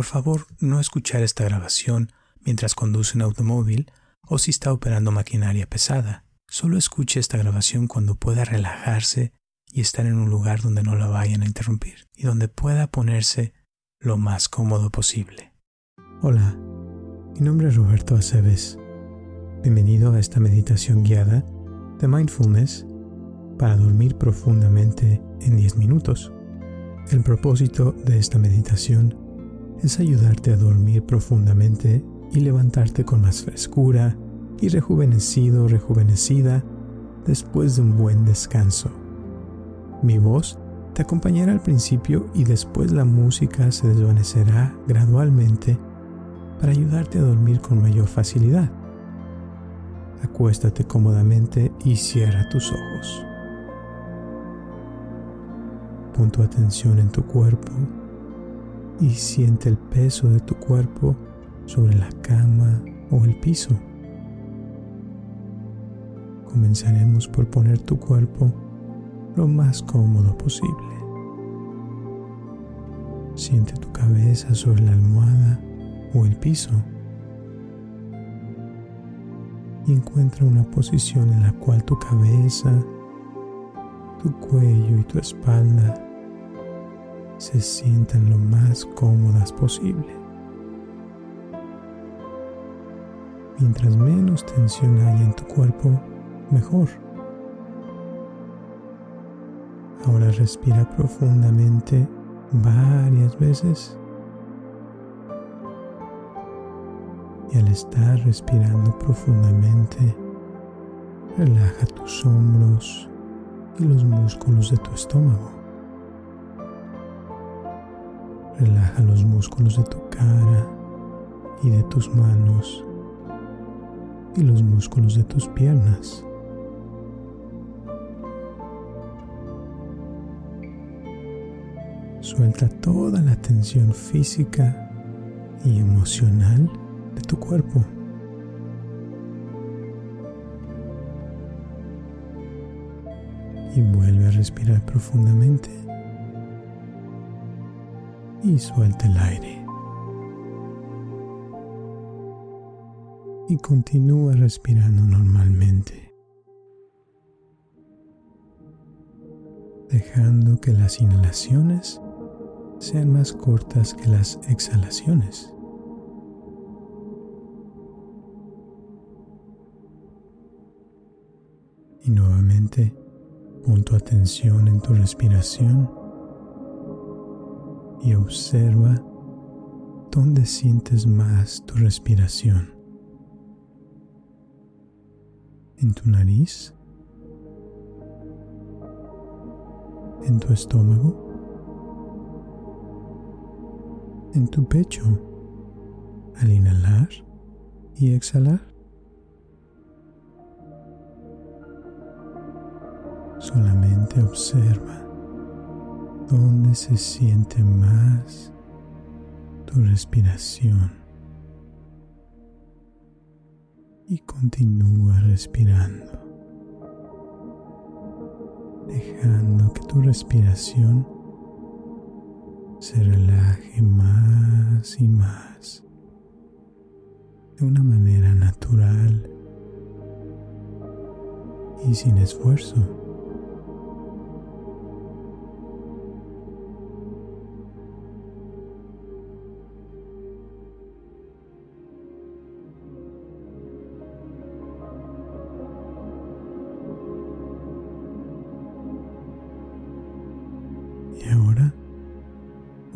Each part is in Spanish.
Por favor, no escuchar esta grabación mientras conduce un automóvil o si está operando maquinaria pesada. Solo escuche esta grabación cuando pueda relajarse y estar en un lugar donde no la vayan a interrumpir y donde pueda ponerse lo más cómodo posible. Hola, mi nombre es Roberto Aceves. Bienvenido a esta meditación guiada de mindfulness para dormir profundamente en 10 minutos. El propósito de esta meditación es ayudarte a dormir profundamente y levantarte con más frescura y rejuvenecido rejuvenecida después de un buen descanso. Mi voz te acompañará al principio y después la música se desvanecerá gradualmente para ayudarte a dormir con mayor facilidad. Acuéstate cómodamente y cierra tus ojos. Pon tu atención en tu cuerpo y siente el peso de tu cuerpo sobre la cama o el piso. Comenzaremos por poner tu cuerpo lo más cómodo posible. Siente tu cabeza sobre la almohada o el piso y encuentra una posición en la cual tu cabeza, tu cuello y tu espalda se sientan lo más cómodas posible. Mientras menos tensión haya en tu cuerpo, mejor. Ahora respira profundamente varias veces. Y al estar respirando profundamente, relaja tus hombros y los músculos de tu estómago. Relaja los músculos de tu cara y de tus manos y los músculos de tus piernas. Suelta toda la tensión física y emocional de tu cuerpo. Y vuelve a respirar profundamente. Y suelta el aire. y continúa respirando normalmente, dejando que las inhalaciones sean más cortas que las exhalaciones. Y nuevamente pon tu atención en tu respiración y observa dónde sientes más tu respiración. en tu nariz, en tu estómago, en tu pecho al inhalar y exhalar. Solamente observa dónde se siente más tu respiración. y continúa respirando, dejando que tu respiración se relaje más y más de una manera natural y sin esfuerzo.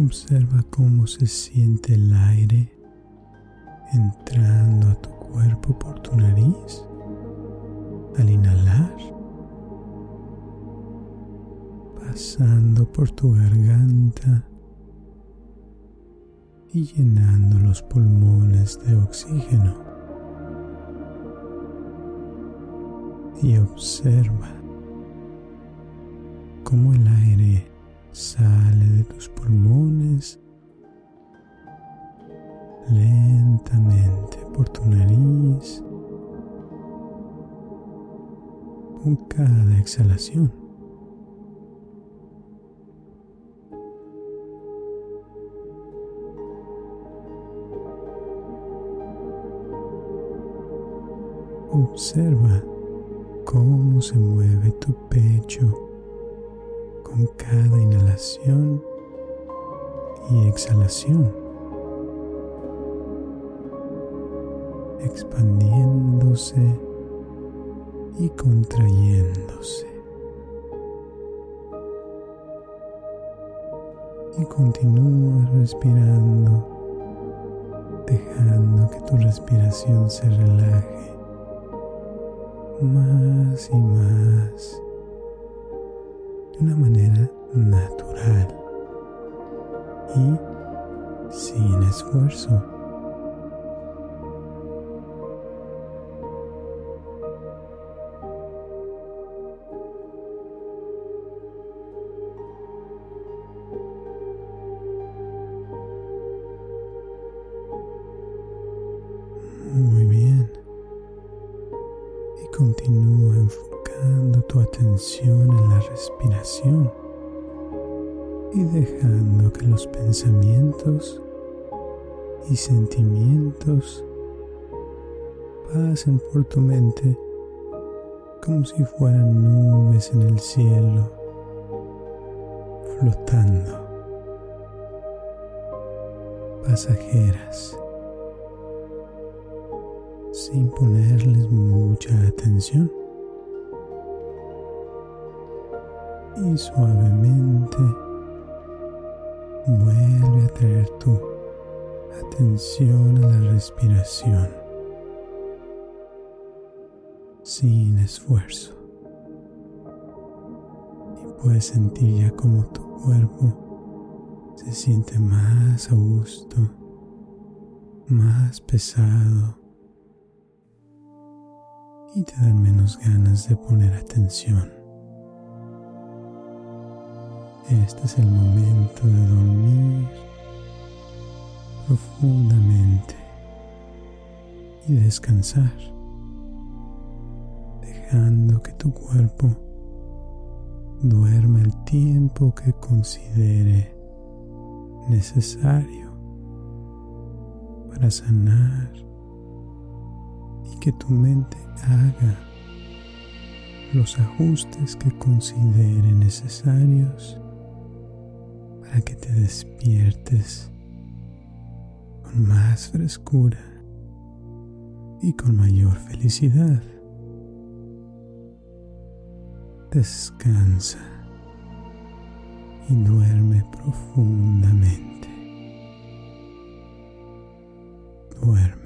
Observa cómo se siente el aire entrando a tu cuerpo por tu nariz al inhalar, pasando por tu garganta y llenando los pulmones de oxígeno. Y observa cómo el aire sale de tus pulmones lentamente por tu nariz con cada exhalación. Observa cómo se mueve tu pecho con cada inhalación y exhalación, expandiéndose y contrayéndose. Y continúa respirando, dejando que tu respiración se relaje más y más de una manera natural y sin esfuerzo. Atención en la respiración y dejando que los pensamientos y sentimientos pasen por tu mente como si fueran nubes en el cielo, flotando, pasajeras sin ponerles mucha atención. Y suavemente vuelve a traer tu atención a la respiración sin esfuerzo. Y puedes sentir ya como tu cuerpo se siente más a gusto, más pesado y te dan menos ganas de poner atención. Este es el momento de dormir profundamente y descansar, dejando que tu cuerpo duerma el tiempo que considere necesario para sanar y que tu mente haga los ajustes que considere necesarios a que te despiertes con más frescura y con mayor felicidad. Descansa y duerme profundamente. Duerme.